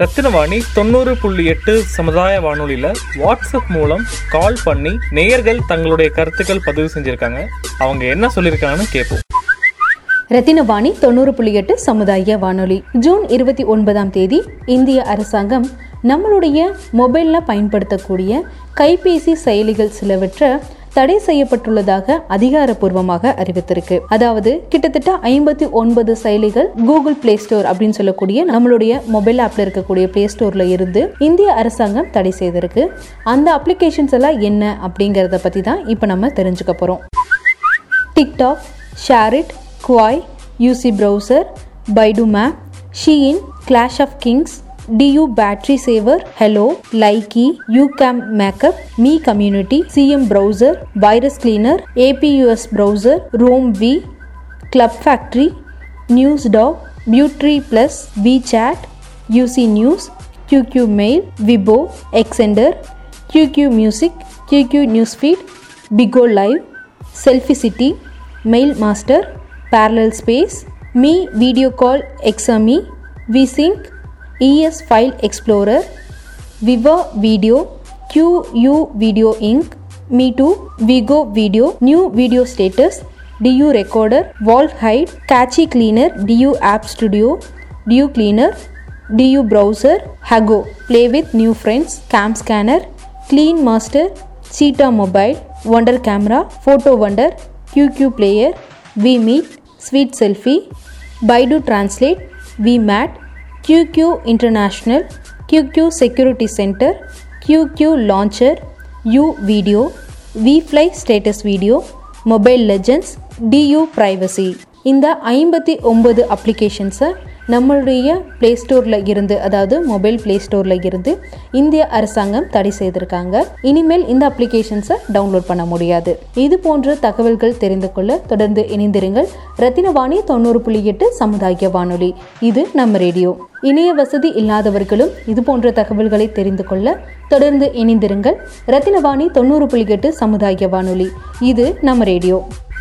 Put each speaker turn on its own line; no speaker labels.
ரத்தினவாணி தொண்ணூறு புள்ளி எட்டு சமுதாய வானொலியில் வாட்ஸ்அப் மூலம் கால் பண்ணி நேயர்கள் தங்களுடைய கருத்துக்கள் பதிவு செஞ்சுருக்காங்க. அவங்க என்ன சொல்லியிருக்காங்கன்னு கேட்போம்
ரத்தினவாணி தொண்ணூறு புள்ளி எட்டு சமுதாய வானொலி. ஜூன் இருபத்தி ஒன்பதாம் தேதி இந்திய அரசாங்கம் நம்மளுடைய மொபைலில் பயன்படுத்தக்கூடிய கைபேசி செயலிகள் சிலவற்றை தடை செய்யப்பட்டுள்ளதாக அதிகாரப்பூர்வமாக அறிவித்திருக்கு. அதாவது கிட்டத்தட்ட ஐம்பத்தி ஒன்பது செயலிகள் கூகுள் பிளே ஸ்டோர் அப்படின்னு சொல்லக்கூடிய நம்மளுடைய மொபைல் ஆப்ல இருக்கக்கூடிய பிளே ஸ்டோர்ல இருந்து இந்திய அரசாங்கம் தடை செய்திருக்கு. அந்த அப்ளிகேஷன்ஸ் எல்லாம் என்ன அப்படிங்கறத பத்தி தான் இப்போ நம்ம தெரிஞ்சுக்க போறோம். TikTok SHAREit Kwai UC Browser Baidu Map SHEIN Clash of Kings DU Battery Saver, Hello, Likey, UCAM Backup, Me Community, CM Browser, Virus Cleaner, APUS Browser, Roam V, Club Factory, NewsDog, Butry Plus, VChat, UC News, QQ Mail, Vibo, Xender, QQ Music, QQ Newsfeed, Bigo Live, Selfie City, Mailmaster, Parallel Space, Me Video Call XME, VSync, ES File Explorer, Viva Video, QU Video Inc., Me2, Vigo Video, New Video Status, DU Recorder, Vault Hide, Catchy Cleaner, DU App Studio, DU Cleaner, DU Browser, Hago, Play with New Friends, Cam Scanner, Clean Master, Cheetah Mobile, Wonder Camera, Photo Wonder, QQ Player, VMeet, Sweet Selfie, Baidu Translate, VMAT, QQ international QQ security center QQ launcher U video V fly status video mobile legends DU privacy இந்த ஐம்பத்தி ஒம்பது அப்ளிகேஷன்ஸை நம்மளுடைய play ஸ்டோரில் இருந்து அதாவது mobile play ஸ்டோரில் இருந்து இந்திய அரசாங்கம் தடை செய்திருக்காங்க. இனிமேல் இந்த அப்ளிகேஷன்ஸை டவுன்லோட் பண்ண முடியாது. இது போன்ற தகவல்கள் தெரிந்து கொள்ள தொடர்ந்து இணைந்திருங்கள். ரத்தினவாணி தொண்ணூறு புள்ளி எட்டு சமுதாய வானொலி. இது நம்ம ரேடியோ. இணைய வசதி இல்லாதவர்களும் இது போன்ற தகவல்களை தெரிந்து கொள்ள தொடர்ந்து இணைந்திருங்கள். ரத்தினவாணி தொண்ணூறு புள்ளி எட்டு சமுதாய வானொலி. இது நம்ம ரேடியோ.